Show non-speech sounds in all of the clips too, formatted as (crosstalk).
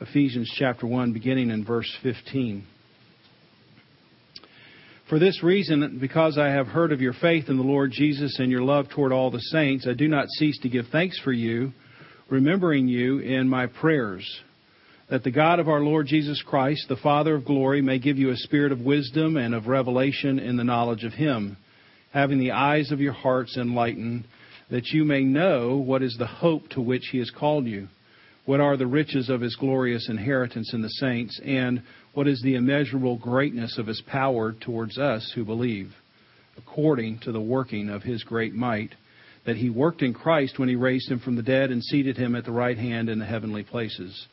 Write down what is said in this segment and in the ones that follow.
Ephesians chapter 1, beginning in verse 15. For this reason, because I have heard of your faith in the Lord Jesus and your love toward all the saints, I do not cease to give thanks for you, remembering you in my prayers, that the God of our Lord Jesus Christ, the Father of glory, may give you a spirit of wisdom and of revelation in the knowledge of him, having the eyes of your hearts enlightened, that you may know what is the hope to which he has called you what are the riches of his glorious inheritance in the saints? And what is the immeasurable greatness of his power towards us who believe? According to the working of his great might, that he worked in Christ when he raised him from the dead and seated him at the right hand in the heavenly places,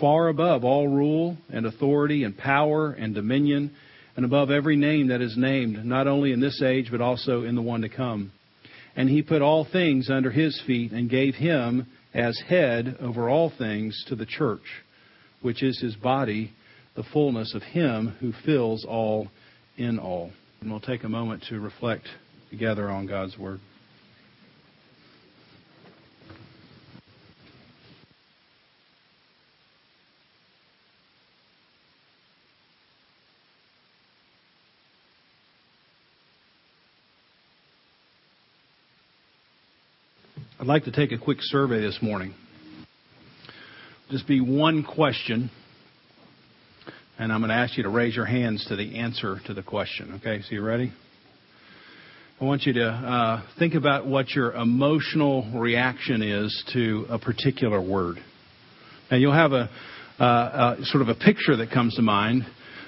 far above all rule and authority and power and dominion, and above every name that is named, not only in this age, but also in the one to come. And he put all things under his feet and gave him as head over all things to the church, which is his body, the fullness of him who fills all in all. And we'll take a moment to reflect together on God's word. I'd like to take a quick survey this morning. Just be one question, and I'm going to ask you to raise your hands to the answer to the question. Okay, so you ready? I want you to uh, think about what your emotional reaction is to a particular word. Now, you'll have a, uh, uh, sort of a picture that comes to mind,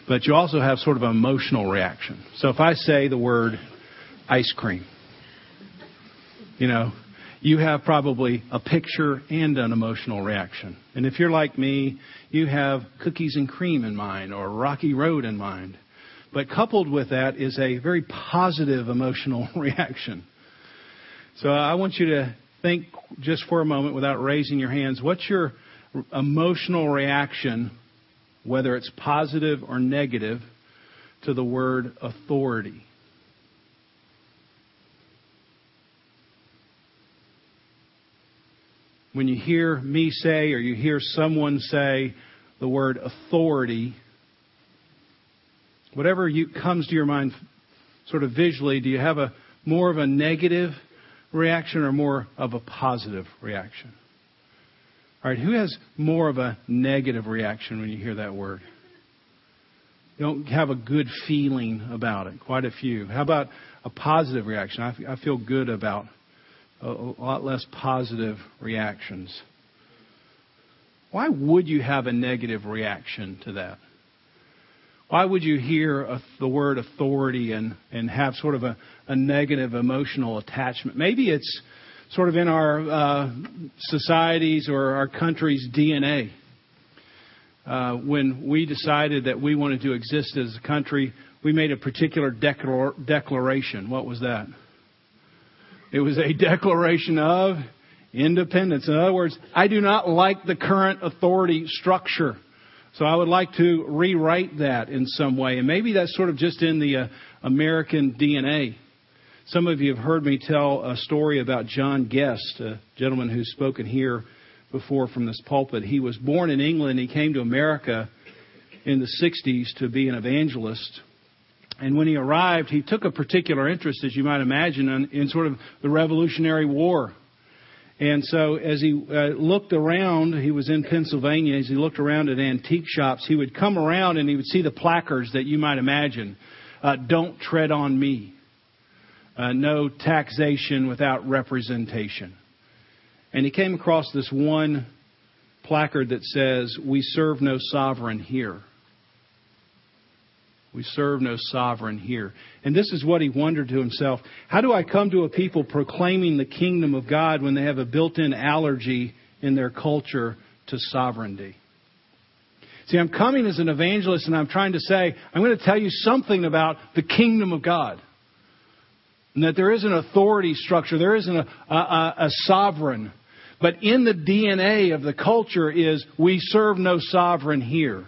but you also have sort of an emotional reaction. So if I say the word ice cream, you know, you have probably a picture and an emotional reaction. And if you're like me, you have cookies and cream in mind or rocky road in mind. But coupled with that is a very positive emotional (laughs) reaction. So I want you to think just for a moment without raising your hands. What's your emotional reaction, whether it's positive or negative, to the word authority? When you hear me say or you hear someone say the word authority, whatever you, comes to your mind sort of visually, do you have a more of a negative reaction or more of a positive reaction? All right, who has more of a negative reaction when you hear that word? You don't have a good feeling about it. Quite a few. How about a positive reaction? I, I feel good about a, lot less positive reactions. Why would you have a negative reaction to that? Why would you hear a, the word authority and, and have sort of a, a negative emotional attachment? Maybe it's sort of in our uh, societies or our country's DNA. Uh, when we decided that we wanted to exist as a country, we made a particular declar- declaration. What was that? It was a declaration of independence. In other words, I do not like the current authority structure. So I would like to rewrite that in some way. And maybe that's sort of just in the uh, American DNA. Some of you have heard me tell a story about John Guest, a gentleman who's spoken here before from this pulpit. He was born in England. He came to America in the 60s to be an evangelist. And when he arrived, he took a particular interest, as you might imagine, in, in sort of the Revolutionary War. And so as he uh, looked around, he was in Pennsylvania, as he looked around at antique shops, he would come around and he would see the placards that you might imagine. Uh, don't tread on me. Uh, no taxation without representation. And he came across this one placard that says, We serve no sovereign here. We serve no sovereign here. And this is what he wondered to himself. How do I come to a people proclaiming the kingdom of God when they have a built in allergy in their culture to sovereignty? See, I'm coming as an evangelist and I'm trying to say, I'm going to tell you something about the kingdom of God. And that there is an authority structure, there isn't a, a, a sovereign. But in the DNA of the culture is we serve no sovereign here.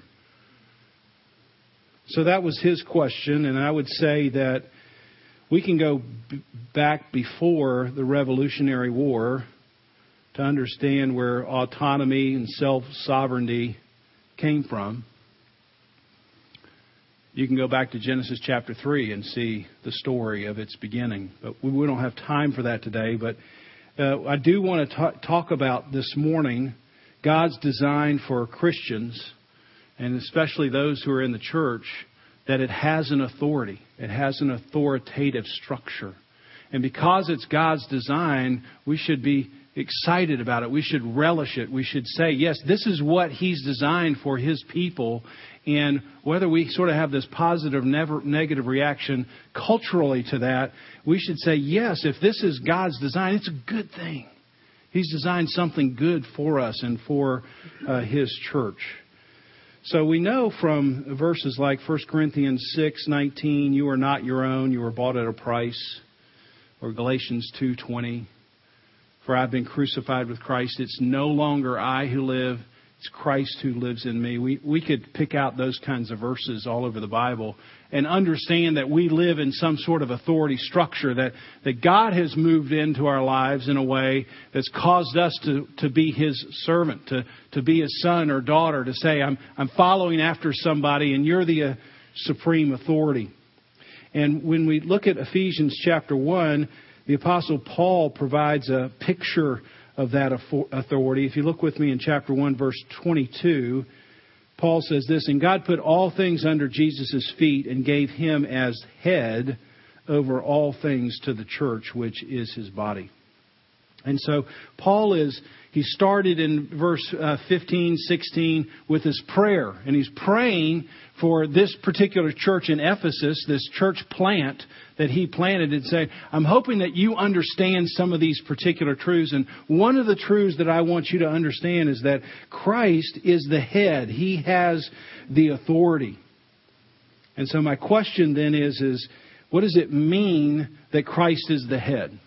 So that was his question, and I would say that we can go b- back before the Revolutionary War to understand where autonomy and self sovereignty came from, you can go back to Genesis chapter 3 and see the story of its beginning. But we don't have time for that today. But uh, I do want to t- talk about this morning God's design for Christians, and especially those who are in the church, that it has an authority, it has an authoritative structure. And because it's God's design, we should be excited about it. We should relish it. We should say, yes, this is what He's designed for His people. And whether we sort of have this positive, never, negative reaction culturally to that, we should say, yes, if this is God's design, it's a good thing. He's designed something good for us and for uh, His church. So we know from verses like 1 Corinthians 6:19, "You are not your own; you were bought at a price," or Galatians 2:20, "For I've been crucified with Christ; it's no longer I who live, it's Christ who lives in me. We, we could pick out those kinds of verses all over the Bible and understand that we live in some sort of authority structure, that, that God has moved into our lives in a way that's caused us to, to be His servant, to, to be His son or daughter, to say, I'm, I'm following after somebody and you're the uh, supreme authority. And when we look at Ephesians chapter 1, the Apostle Paul provides a picture of that authority. If you look with me in chapter 1, verse 22, Paul says this And God put all things under Jesus' feet and gave him as head over all things to the church, which is his body. And so Paul is, he started in verse uh, 15, 16 with his prayer. And he's praying for this particular church in Ephesus, this church plant that he planted, and say, I'm hoping that you understand some of these particular truths. And one of the truths that I want you to understand is that Christ is the head. He has the authority. And so my question then is, is what does it mean that Christ is the head?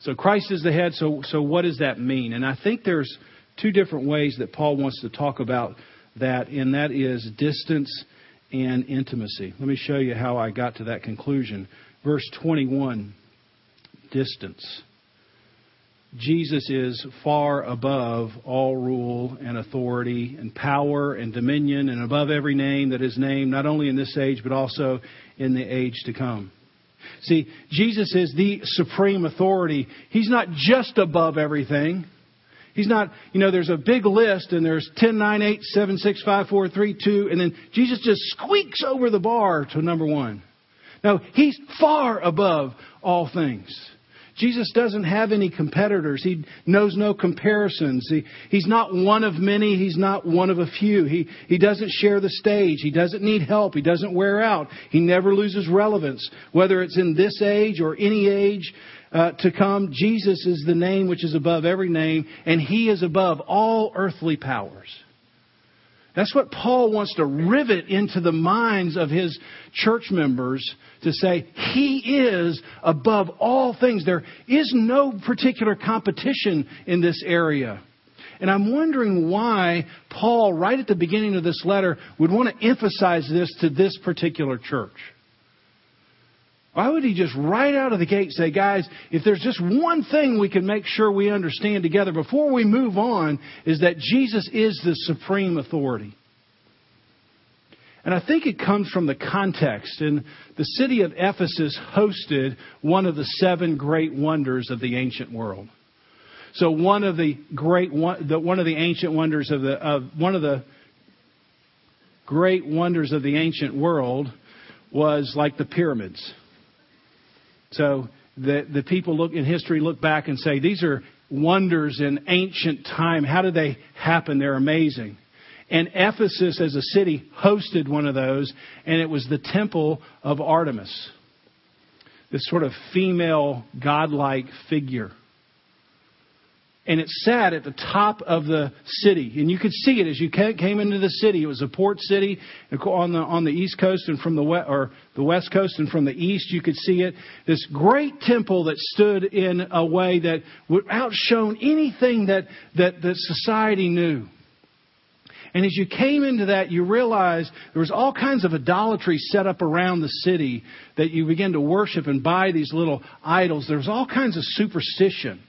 So Christ is the head, so, so what does that mean? And I think there's two different ways that Paul wants to talk about that, and that is distance and intimacy. Let me show you how I got to that conclusion. Verse 21 distance. Jesus is far above all rule and authority and power and dominion and above every name that is named, not only in this age, but also in the age to come. See, Jesus is the supreme authority. He's not just above everything. He's not, you know, there's a big list and there's 10, 9, 8, 7, 6, 5, 4, 3, 2, and then Jesus just squeaks over the bar to number one. No, he's far above all things. Jesus doesn't have any competitors. He knows no comparisons. He, he's not one of many. He's not one of a few. He, he doesn't share the stage. He doesn't need help. He doesn't wear out. He never loses relevance. Whether it's in this age or any age uh, to come, Jesus is the name which is above every name, and He is above all earthly powers. That's what Paul wants to rivet into the minds of his church members to say, He is above all things. There is no particular competition in this area. And I'm wondering why Paul, right at the beginning of this letter, would want to emphasize this to this particular church. Why would he just right out of the gate say, guys, if there's just one thing we can make sure we understand together before we move on, is that Jesus is the supreme authority. And I think it comes from the context. And the city of Ephesus hosted one of the seven great wonders of the ancient world. So one of the great one of the ancient wonders of the of one of the great wonders of the ancient world was like the pyramids. So the, the people look in history look back and say, these are wonders in ancient time. How did they happen? They're amazing. And Ephesus as a city hosted one of those, and it was the temple of Artemis. This sort of female godlike figure and it sat at the top of the city. And you could see it as you came into the city. It was a port city on the on the east coast and from the west or the west coast and from the east you could see it. This great temple that stood in a way that would outshone anything that that that society knew. And as you came into that, you realized there was all kinds of idolatry set up around the city that you began to worship and buy these little idols. There was all kinds of superstition.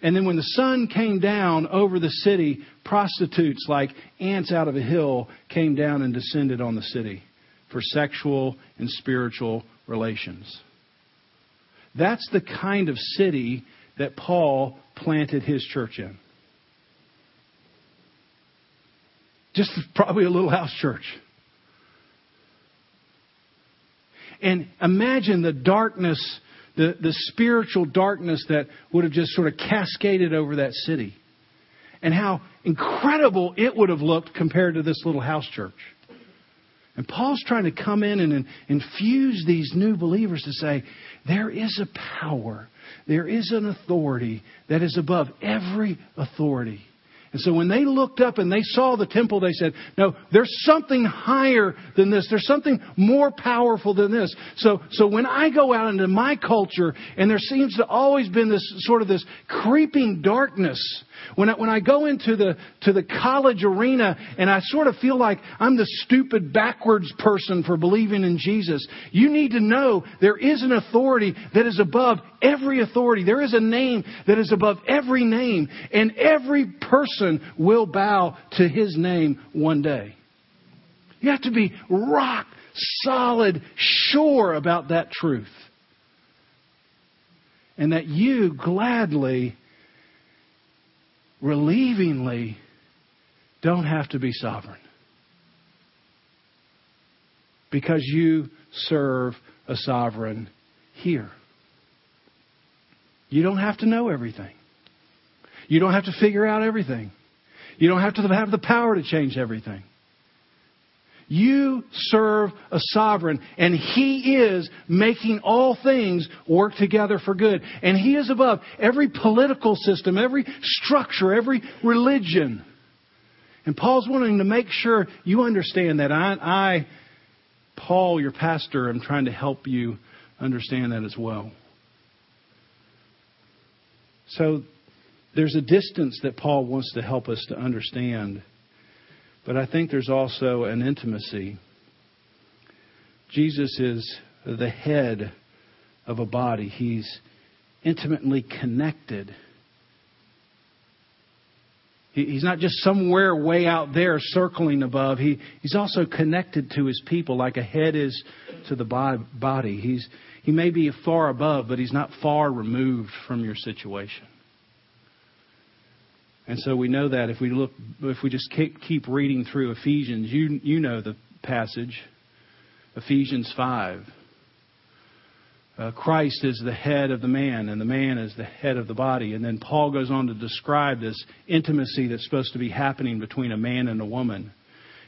And then when the sun came down over the city, prostitutes like ants out of a hill came down and descended on the city for sexual and spiritual relations. That's the kind of city that Paul planted his church in. Just probably a little house church. And imagine the darkness, the, the spiritual darkness that would have just sort of cascaded over that city. And how incredible it would have looked compared to this little house church. And Paul's trying to come in and infuse these new believers to say, there is a power, there is an authority that is above every authority. And so when they looked up and they saw the temple, they said, no, there's something higher than this. There's something more powerful than this. So, so when I go out into my culture and there seems to always been this sort of this creeping darkness, when I, when I go into the, to the college arena and I sort of feel like I'm the stupid backwards person for believing in Jesus, you need to know there is an authority that is above every authority. There is a name that is above every name. And every person will bow to his name one day. You have to be rock solid, sure about that truth. And that you gladly relievingly don't have to be sovereign. Because you serve a sovereign here. You don't have to know everything. You don't have to figure out everything. You don't have to have the power to change everything. You serve a sovereign, and He is making all things work together for good. And He is above every political system, every structure, every religion. And Paul's wanting to make sure you understand that. I, I Paul, your pastor, am trying to help you understand that as well. So there's a distance that Paul wants to help us to understand. But I think there's also an intimacy. Jesus is the head of a body, he's intimately connected. He's not just somewhere way out there circling above. He, he's also connected to his people like a head is to the body. He's, he may be far above, but he's not far removed from your situation. And so we know that if we look, if we just keep, keep reading through Ephesians, you, you know the passage, Ephesians 5. Uh, Christ is the head of the man, and the man is the head of the body. And then Paul goes on to describe this intimacy that's supposed to be happening between a man and a woman.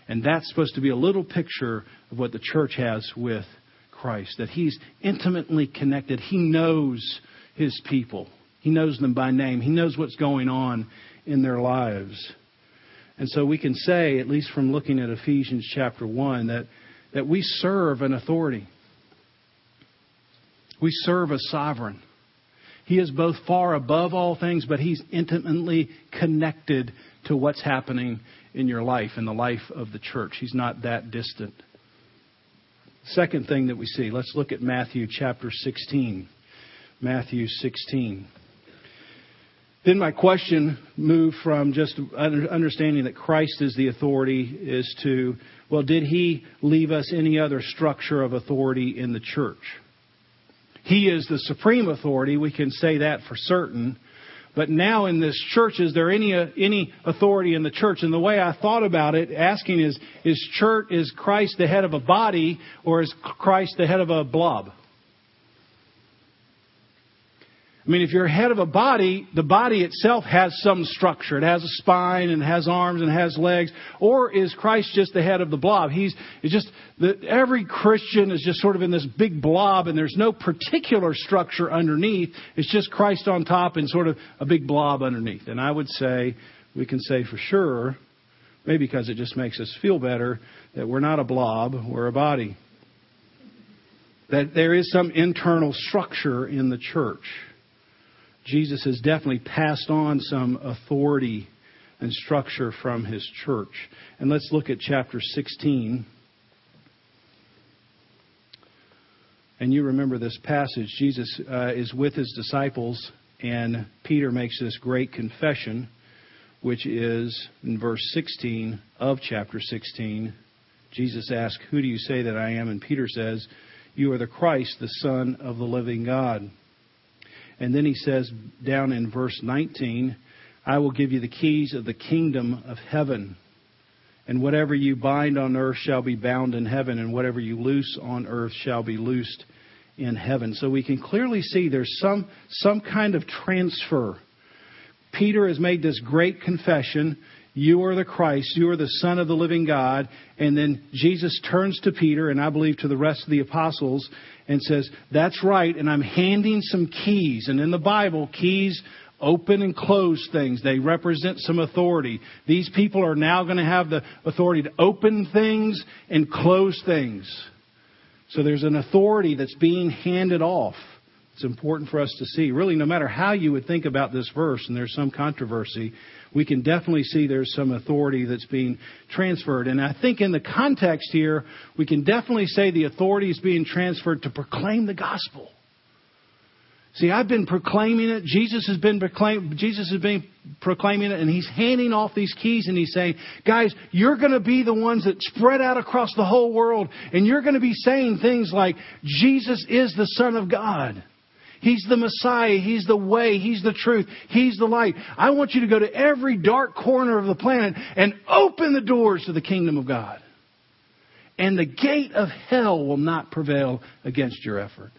And that's supposed to be a little picture of what the church has with Christ, that he's intimately connected. He knows his people, he knows them by name, he knows what's going on in their lives. And so we can say, at least from looking at Ephesians chapter 1, that, that we serve an authority. We serve a sovereign. He is both far above all things, but he's intimately connected to what's happening in your life, in the life of the church. He's not that distant. Second thing that we see, let's look at Matthew chapter 16. Matthew 16. Then my question moved from just understanding that Christ is the authority is to, well, did he leave us any other structure of authority in the church? He is the supreme authority. We can say that for certain. But now in this church, is there any, any authority in the church? And the way I thought about it, asking is, is church, is Christ the head of a body or is Christ the head of a blob? I mean, if you're head of a body, the body itself has some structure. It has a spine and has arms and has legs. Or is Christ just the head of the blob? He's just every Christian is just sort of in this big blob and there's no particular structure underneath. It's just Christ on top and sort of a big blob underneath. And I would say, we can say for sure, maybe because it just makes us feel better, that we're not a blob, we're a body. That there is some internal structure in the church. Jesus has definitely passed on some authority and structure from his church. And let's look at chapter 16. And you remember this passage. Jesus uh, is with his disciples and Peter makes this great confession, which is in verse 16 of chapter 16. Jesus asks, Who do you say that I am? And Peter says, You are the Christ, the Son of the living God. And then he says down in verse 19, I will give you the keys of the kingdom of heaven. And whatever you bind on earth shall be bound in heaven, and whatever you loose on earth shall be loosed in heaven. So we can clearly see there's some, some kind of transfer. Peter has made this great confession. You are the Christ. You are the Son of the living God. And then Jesus turns to Peter, and I believe to the rest of the apostles, and says, That's right, and I'm handing some keys. And in the Bible, keys open and close things. They represent some authority. These people are now going to have the authority to open things and close things. So there's an authority that's being handed off. It's important for us to see. Really, no matter how you would think about this verse, and there's some controversy, we can definitely see there's some authority that's being transferred. And I think in the context here, we can definitely say the authority is being transferred to proclaim the gospel. See, I've been proclaiming it. Jesus has been proclaim, Jesus has been proclaiming it, and he's handing off these keys, and he's saying, "Guys, you're going to be the ones that spread out across the whole world, and you're going to be saying things like, Jesus is the Son of God." He's the Messiah. He's the way. He's the truth. He's the light. I want you to go to every dark corner of the planet and open the doors to the kingdom of God. And the gate of hell will not prevail against your effort.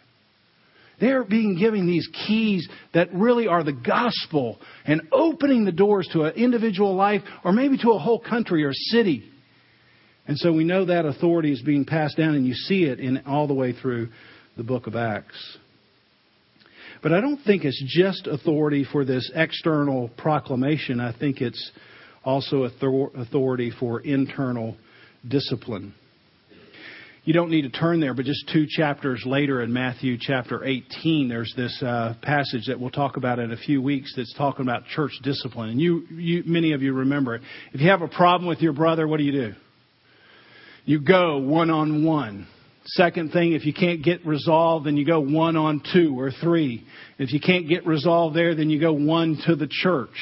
They're being given these keys that really are the gospel and opening the doors to an individual life or maybe to a whole country or city. And so we know that authority is being passed down, and you see it in all the way through the book of Acts. But I don't think it's just authority for this external proclamation. I think it's also authority for internal discipline. You don't need to turn there, but just two chapters later in Matthew chapter 18, there's this uh, passage that we'll talk about in a few weeks that's talking about church discipline. And you, you, many of you remember it. If you have a problem with your brother, what do you do? You go one on one. Second thing, if you can't get resolved, then you go one on two or three. If you can't get resolved there, then you go one to the church.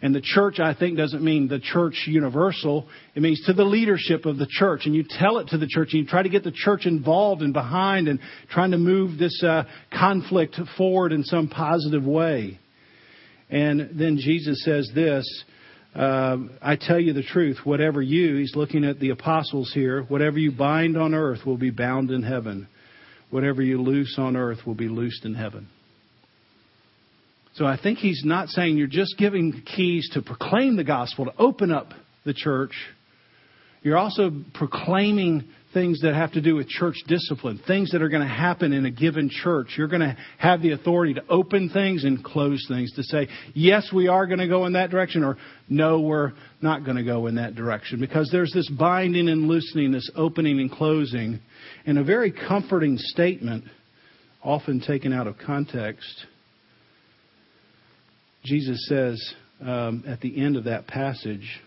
And the church, I think, doesn't mean the church universal. It means to the leadership of the church. And you tell it to the church, and you try to get the church involved and behind and trying to move this uh, conflict forward in some positive way. And then Jesus says this uh, I tell you the truth, whatever you, he's looking at the apostles here, whatever you bind on earth will be bound in heaven. Whatever you loose on earth will be loosed in heaven. So I think he's not saying you're just giving keys to proclaim the gospel, to open up the church. You're also proclaiming things that have to do with church discipline, things that are going to happen in a given church. You're going to have the authority to open things and close things, to say, yes, we are going to go in that direction, or no, we're not going to go in that direction. Because there's this binding and loosening, this opening and closing, and a very comforting statement, often taken out of context Jesus says um, at the end of that passage,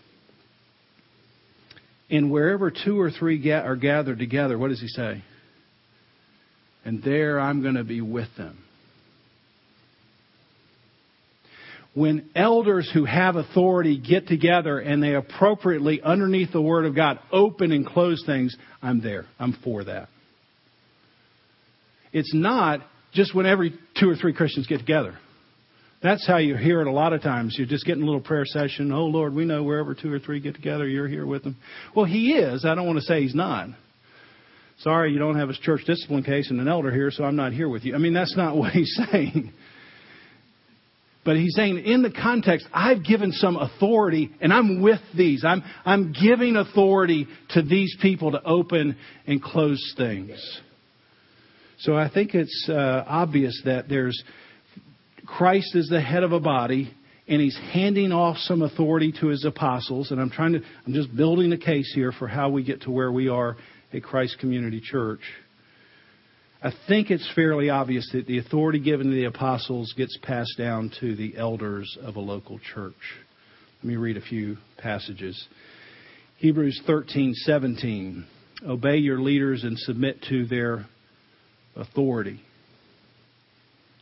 and wherever two or three ga- are gathered together, what does he say? And there I'm going to be with them. When elders who have authority get together and they appropriately, underneath the Word of God, open and close things, I'm there. I'm for that. It's not just when every two or three Christians get together. That's how you hear it a lot of times. You're just getting a little prayer session. Oh, Lord, we know wherever two or three get together, you're here with them. Well, He is. I don't want to say He's not. Sorry, you don't have a church discipline case and an elder here, so I'm not here with you. I mean, that's not (laughs) what He's saying. But he's saying, in the context, I've given some authority, and I'm with these. I'm, I'm giving authority to these people to open and close things. So I think it's uh, obvious that there's Christ is the head of a body, and he's handing off some authority to his apostles. And I'm trying to, I'm just building a case here for how we get to where we are at Christ Community Church. I think it's fairly obvious that the authority given to the apostles gets passed down to the elders of a local church. Let me read a few passages. Hebrews 13:17. Obey your leaders and submit to their authority.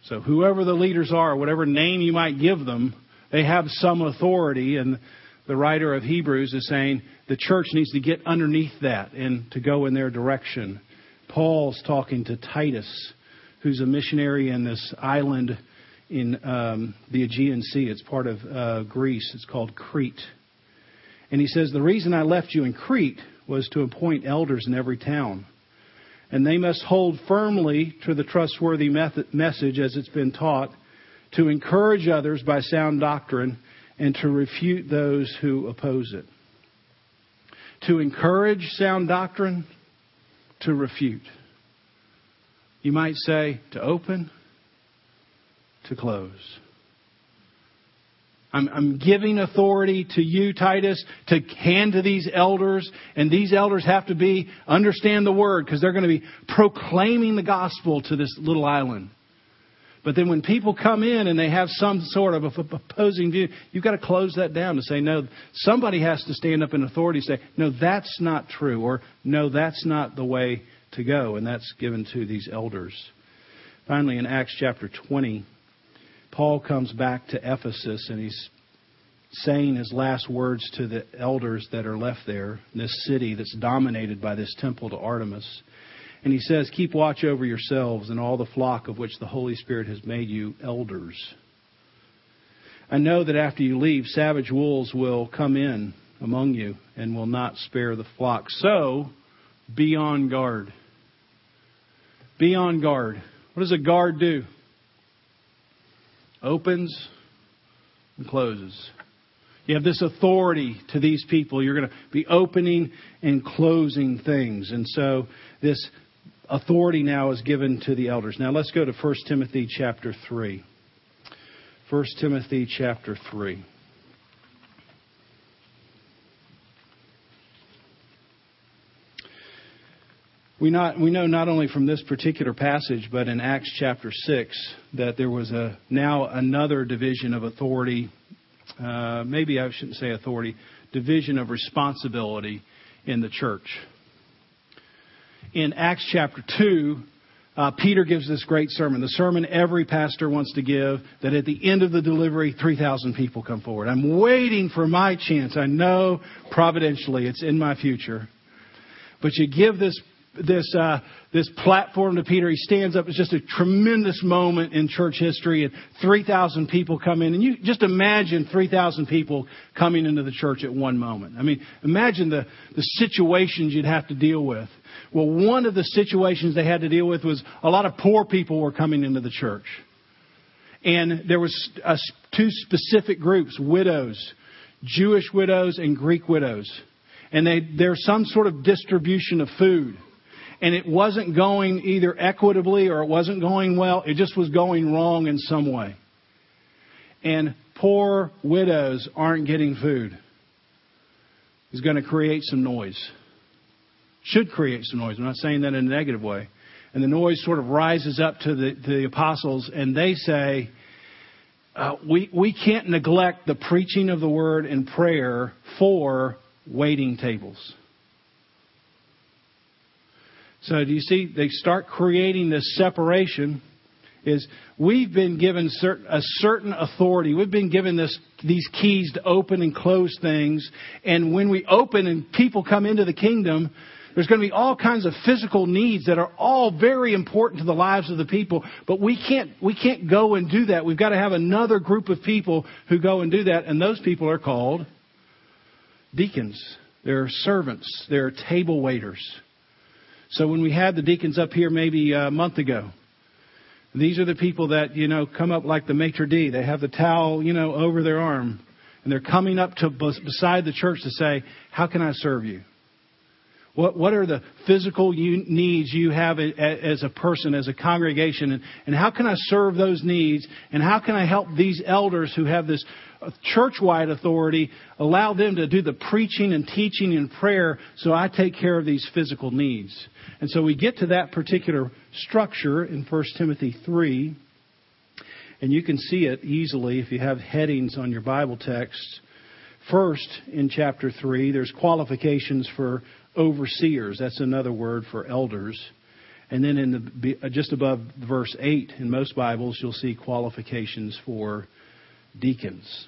So whoever the leaders are, whatever name you might give them, they have some authority. And the writer of Hebrews is saying the church needs to get underneath that and to go in their direction. Paul's talking to Titus, who's a missionary in this island in um, the Aegean Sea. It's part of uh, Greece. It's called Crete. And he says, The reason I left you in Crete was to appoint elders in every town and they must hold firmly to the trustworthy method, message as it's been taught, to encourage others by sound doctrine, and to refute those who oppose it. To encourage sound doctrine, to refute. You might say to open, to close. I'm, I'm giving authority to you, Titus, to hand to these elders, and these elders have to be understand the word because they're going to be proclaiming the gospel to this little island. But then when people come in and they have some sort of opposing view, you've got to close that down to say, no, somebody has to stand up in authority and say, no, that's not true, or no, that's not the way to go. And that's given to these elders. Finally, in Acts chapter 20, Paul comes back to Ephesus and he's saying his last words to the elders that are left there, this city that's dominated by this temple to Artemis. And he says, Keep watch over yourselves and all the flock of which the Holy Spirit has made you elders. I know that after you leave, savage wolves will come in among you and will not spare the flock. So, be on guard. Be on guard. What does a guard do? Opens and closes. You have this authority to these people. You're going to be opening and closing things. And so this authority now is given to the elders. Now let's go to 1 Timothy chapter 3. 1 Timothy chapter 3. We, not, we know not only from this particular passage, but in Acts chapter 6, that there was a, now another division of authority. Uh, maybe I shouldn't say authority, division of responsibility in the church. In Acts chapter 2, uh, Peter gives this great sermon, the sermon every pastor wants to give, that at the end of the delivery, 3,000 people come forward. I'm waiting for my chance. I know providentially it's in my future. But you give this this uh, this platform to Peter. He stands up. It's just a tremendous moment in church history, and three thousand people come in. And you just imagine three thousand people coming into the church at one moment. I mean, imagine the the situations you'd have to deal with. Well, one of the situations they had to deal with was a lot of poor people were coming into the church, and there was a, two specific groups: widows, Jewish widows, and Greek widows. And they, there's some sort of distribution of food and it wasn't going either equitably or it wasn't going well. It just was going wrong in some way. And poor widows aren't getting food. Is going to create some noise. Should create some noise. I'm not saying that in a negative way. And the noise sort of rises up to the, to the apostles, and they say, uh, we, we can't neglect the preaching of the word and prayer for waiting tables. So do you see? They start creating this separation. Is we've been given a certain authority. We've been given this these keys to open and close things. And when we open and people come into the kingdom, there's going to be all kinds of physical needs that are all very important to the lives of the people. But we can't we can't go and do that. We've got to have another group of people who go and do that, and those people are called deacons. They're servants. They're table waiters. So when we had the deacons up here maybe a month ago, these are the people that, you know, come up like the maitre d'. They have the towel, you know, over their arm. And they're coming up to beside the church to say, how can I serve you? What, what are the physical needs you have as a person, as a congregation, and, and how can I serve those needs? And how can I help these elders who have this uh, church-wide authority, allow them to do the preaching and teaching and prayer so I take care of these physical needs? And so we get to that particular structure in 1 Timothy 3, and you can see it easily if you have headings on your Bible text. First, in chapter 3, there's qualifications for overseers. That's another word for elders. And then in the uh, just above verse 8 in most Bibles, you'll see qualifications for deacons.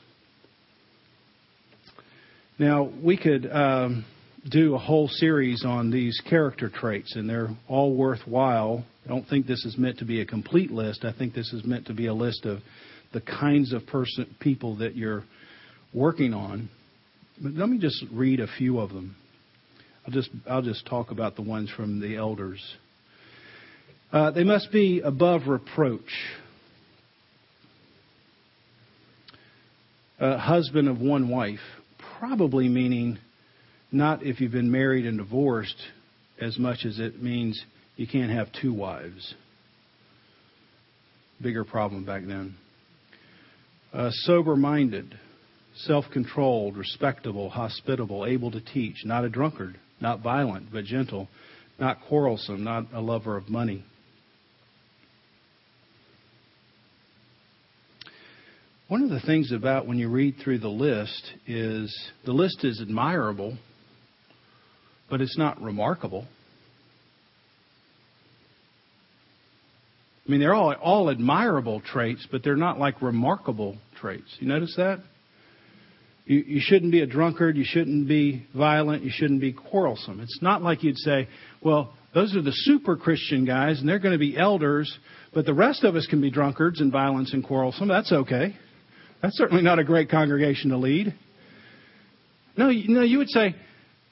Now, we could um, do a whole series on these character traits, and they're all worthwhile. I don't think this is meant to be a complete list. I think this is meant to be a list of the kinds of person, people that you're working on. But let me just read a few of them. I'll just I'll just talk about the ones from the elders. Uh, they must be above reproach. A husband of one wife, probably meaning not if you've been married and divorced as much as it means you can't have two wives. Bigger problem back then. Uh, sober minded, self controlled, respectable, hospitable, able to teach, not a drunkard, not violent, but gentle, not quarrelsome, not a lover of money. One of the things about when you read through the list is the list is admirable, but it's not remarkable. I mean, they're all, all admirable traits, but they're not like remarkable traits. You notice that? You, you shouldn't be a drunkard. You shouldn't be violent. You shouldn't be quarrelsome. It's not like you'd say, well, those are the super Christian guys, and they're going to be elders, but the rest of us can be drunkards and violent and quarrelsome. That's okay. That's certainly not a great congregation to lead. No, you, no, you would say,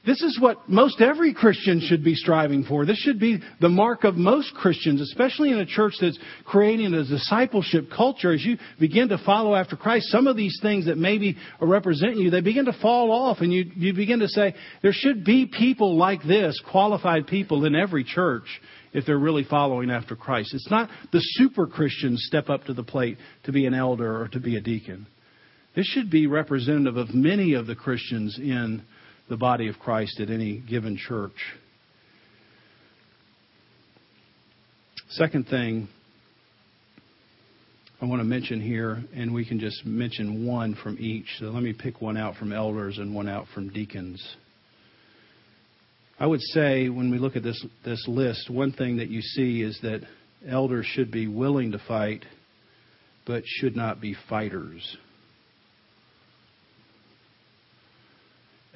this is what most every Christian should be striving for. This should be the mark of most Christians, especially in a church that's creating a discipleship culture. As you begin to follow after Christ, some of these things that maybe represent you, they begin to fall off, and you, you begin to say, there should be people like this, qualified people in every church if they're really following after Christ. It's not the super Christians step up to the plate to be an elder or to be a deacon. This should be representative of many of the Christians in the body of Christ at any given church. Second thing I want to mention here, and we can just mention one from each. So let me pick one out from elders and one out from deacons. I would say when we look at this, this list, one thing that you see is that elders should be willing to fight, but should not be fighters.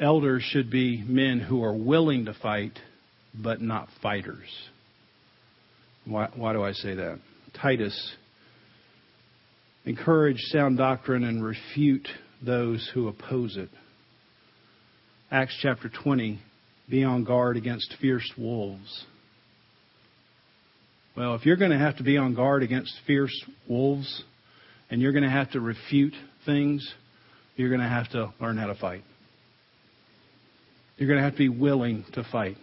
Elders should be men who are willing to fight, but not fighters. Why, why do I say that? Titus, encourage sound doctrine and refute those who oppose it. Acts chapter 20, be on guard against fierce wolves. Well, if you're going to have to be on guard against fierce wolves and you're going to have to refute things, you're going to have to learn how to fight. You're going to have to be willing to fight.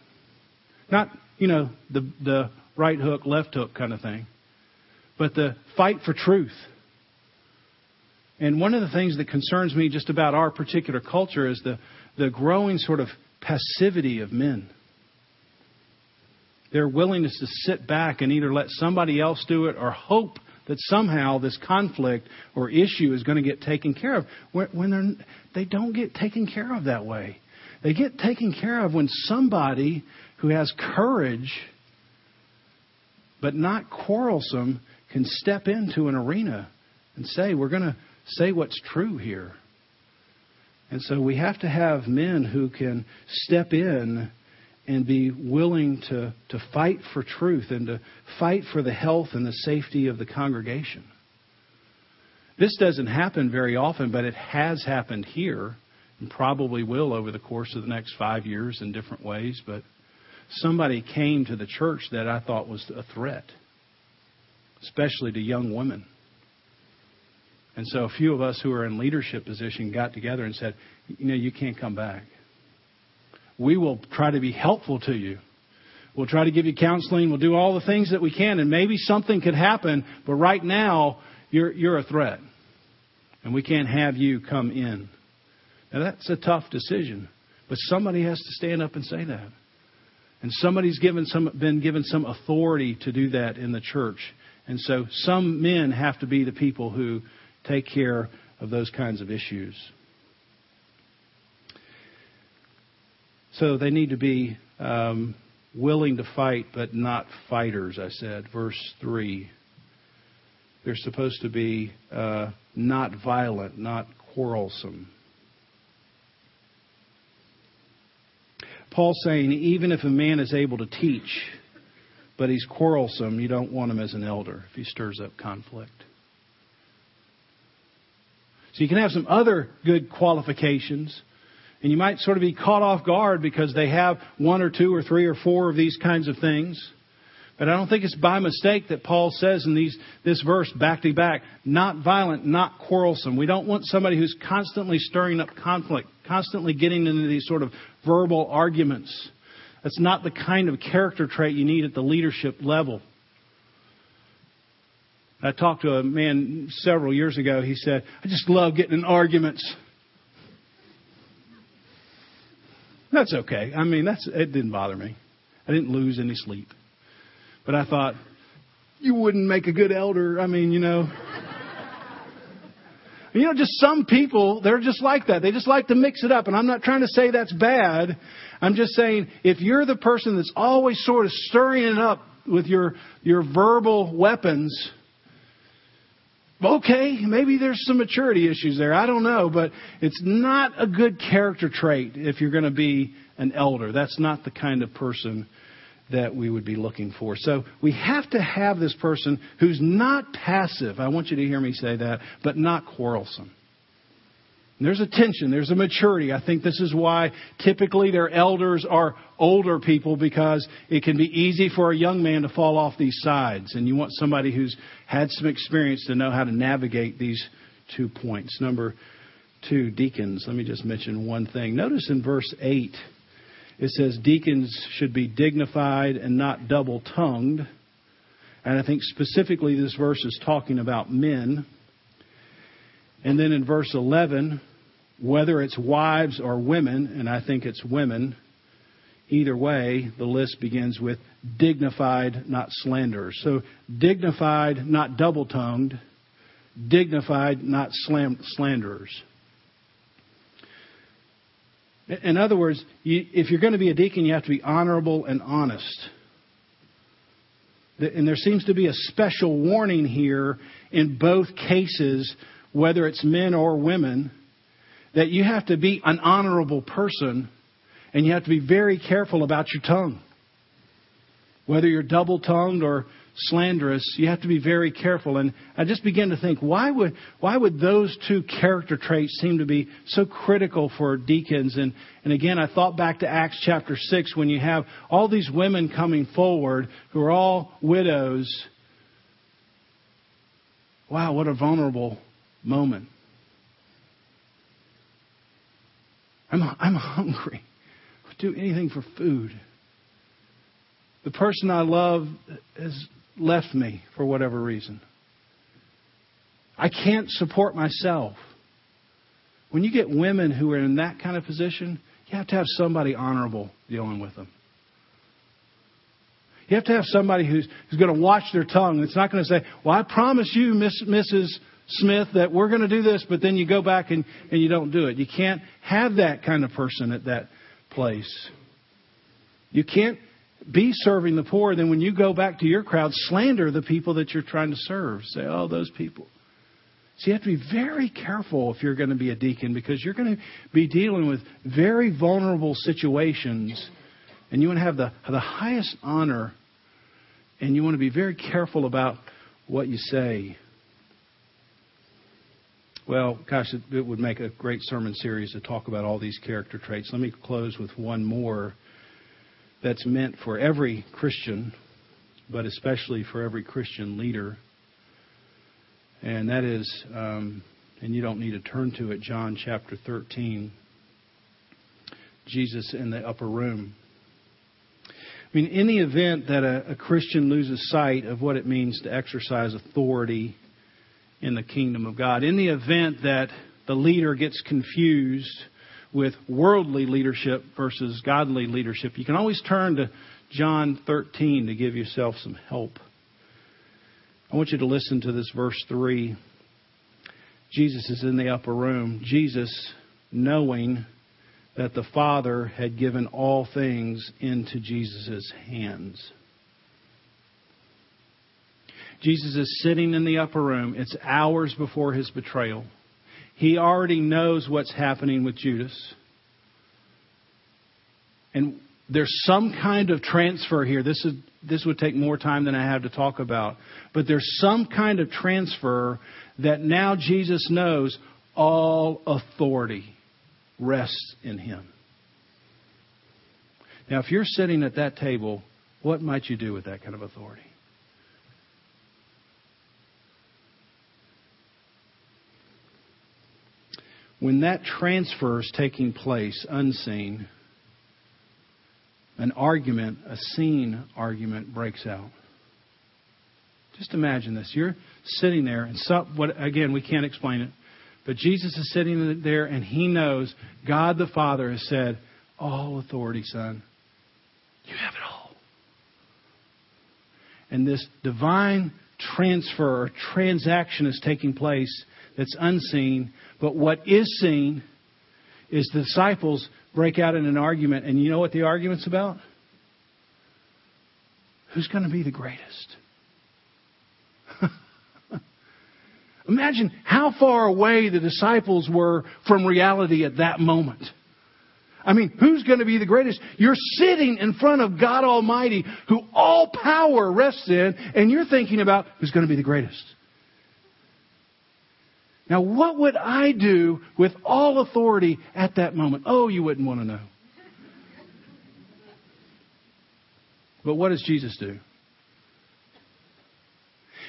Not, you know, the, the right hook, left hook kind of thing, but the fight for truth. And one of the things that concerns me just about our particular culture is the, the growing sort of passivity of men. Their willingness to sit back and either let somebody else do it or hope that somehow this conflict or issue is going to get taken care of when they don't get taken care of that way. They get taken care of when somebody who has courage but not quarrelsome can step into an arena and say, We're going to say what's true here. And so we have to have men who can step in and be willing to, to fight for truth and to fight for the health and the safety of the congregation. This doesn't happen very often, but it has happened here and probably will over the course of the next five years in different ways. But somebody came to the church that I thought was a threat, especially to young women. And so a few of us who are in leadership position got together and said, you know, you can't come back. We will try to be helpful to you. We'll try to give you counseling. We'll do all the things that we can, and maybe something could happen. But right now, you're you're a threat, and we can't have you come in. Now that's a tough decision, but somebody has to stand up and say that, and somebody's given some been given some authority to do that in the church, and so some men have to be the people who take care of those kinds of issues. So they need to be um, willing to fight but not fighters, I said. Verse 3. They're supposed to be uh, not violent, not quarrelsome. Paul's saying even if a man is able to teach, but he's quarrelsome, you don't want him as an elder if he stirs up conflict. So you can have some other good qualifications, and you might sort of be caught off guard because they have one or two or three or four of these kinds of things. But I don't think it's by mistake that Paul says in these, this verse back to back, not violent, not quarrelsome. We don't want somebody who's constantly stirring up conflict, constantly getting into these sort of verbal arguments. That's not the kind of character trait you need at the leadership level. I talked to a man several years ago. He said, I just love getting in arguments. That's okay. I mean, that's, it didn't bother me. I didn't lose any sleep. But I thought, you wouldn't make a good elder. I mean, you know. you know, just some people, they're just like that. They just like to mix it up. And I'm not trying to say that's bad. I'm just saying if you're the person that's always sort of stirring it up with your, your verbal weapons, okay, maybe there's some maturity issues there. I don't know, but it's not a good character trait if you're going to be an elder. That's not the kind of person that we would be looking for. So we have to have this person who's not passive. I want you to hear me say that, but not quarrelsome. There's a tension, there's a maturity. I think this is why typically their elders are older people because it can be easy for a young man to fall off these sides. And you want somebody who's had some experience to know how to navigate these two points. Number two, deacons. Let me just mention one thing. Notice in verse 8, it says deacons should be dignified and not double tongued. And I think specifically this verse is talking about men. And then in verse 11, whether it's wives or women, and I think it's women, either way, the list begins with dignified, not slanderers. So dignified, not double tongued, dignified, not slanderers. In other words, you, if you're going to be a deacon, you have to be honorable and honest. And there seems to be a special warning here in both cases, whether it's men or women, that you have to be an honorable person and you have to be very careful about your tongue. Whether you're double tongued or slanderous, you have to be very careful. And I just began to think, why would, why would those two character traits seem to be so critical for deacons? And, and again, I thought back to Acts chapter 6 when you have all these women coming forward who are all widows. Wow, what a vulnerable moment. I'm, I'm hungry. I'll do anything for food. The person I love has left me for whatever reason. I can't support myself. When you get women who are in that kind of position, you have to have somebody honorable dealing with them. You have to have somebody who's, who's going to watch their tongue. It's not going to say, Well, I promise you, Miss, Mrs. Smith, that we're going to do this, but then you go back and, and you don't do it. You can't have that kind of person at that place. You can't be serving the poor, then when you go back to your crowd, slander the people that you're trying to serve. Say, oh, those people. So you have to be very careful if you're going to be a deacon because you're going to be dealing with very vulnerable situations and you want to have the, the highest honor and you want to be very careful about what you say. Well, gosh, it, it would make a great sermon series to talk about all these character traits. Let me close with one more that's meant for every Christian, but especially for every Christian leader. And that is, um, and you don't need to turn to it, John chapter 13. Jesus in the upper room. I mean, in the event that a, a Christian loses sight of what it means to exercise authority in the kingdom of God, in the event that the leader gets confused with worldly leadership versus godly leadership, you can always turn to John 13 to give yourself some help. I want you to listen to this verse 3. Jesus is in the upper room. Jesus, knowing that the Father had given all things into Jesus' hands. Jesus is sitting in the upper room. It's hours before his betrayal. He already knows what's happening with Judas. And there's some kind of transfer here. This is this would take more time than I have to talk about. But there's some kind of transfer that now Jesus knows all authority rests in him. Now, if you're sitting at that table, what might you do with that kind of authority? When that transfer is taking place unseen, an argument, a seen argument breaks out. Just imagine this. You're sitting there, and what, again, we can't explain it, but Jesus is sitting there, and he knows God the Father has said, All authority, Son. You have it all. And this divine transfer or transaction is taking place that's unseen, but what is seen is the disciples break out in an argument, and you know what the argument's about? Who's going to be the greatest? (laughs) Imagine how far away the disciples were from reality at that moment. I mean, who's going to be the greatest? You're sitting in front of God Almighty, who all power rests in, and you're thinking about who's going to be the greatest. Now, what would I do with all authority at that moment? Oh, you wouldn't want to know. But what does Jesus do?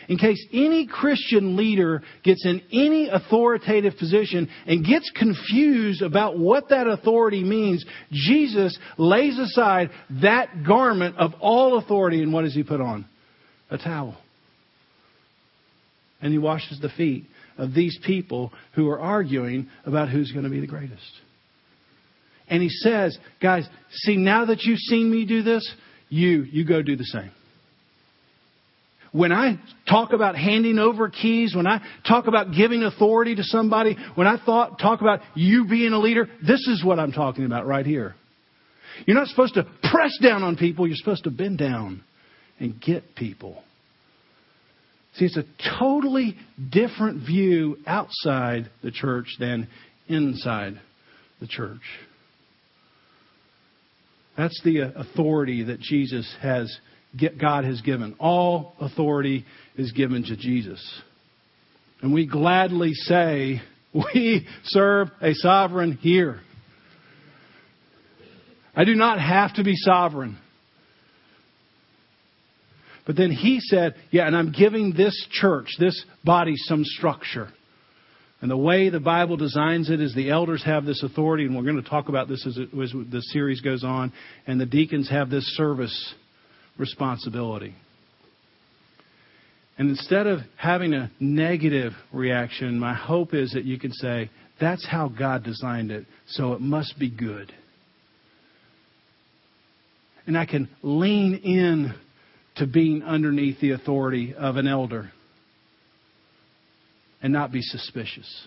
In case any Christian leader gets in any authoritative position and gets confused about what that authority means, Jesus lays aside that garment of all authority and what does he put on? A towel. And he washes the feet of these people who are arguing about who's going to be the greatest. And he says, guys, see, now that you've seen me do this, you, you go do the same. When I talk about handing over keys, when I talk about giving authority to somebody, when I thought, talk about you being a leader, this is what I'm talking about right here. You're not supposed to press down on people, you're supposed to bend down and get people. See, it's a totally different view outside the church than inside the church. That's the uh, authority that Jesus has, God has given. All authority is given to Jesus. And we gladly say, (laughs) we serve a sovereign here. I do not have to be sovereign. But then he said, Yeah, and I'm giving this church, this body, some structure. And the way the Bible designs it is the elders have this authority, and we're going to talk about this as, it, as the series goes on, and the deacons have this service responsibility. And instead of having a negative reaction, my hope is that you can say, that's how God designed it, so it must be good. And I can lean in to being underneath the authority of an elder and not be suspicious.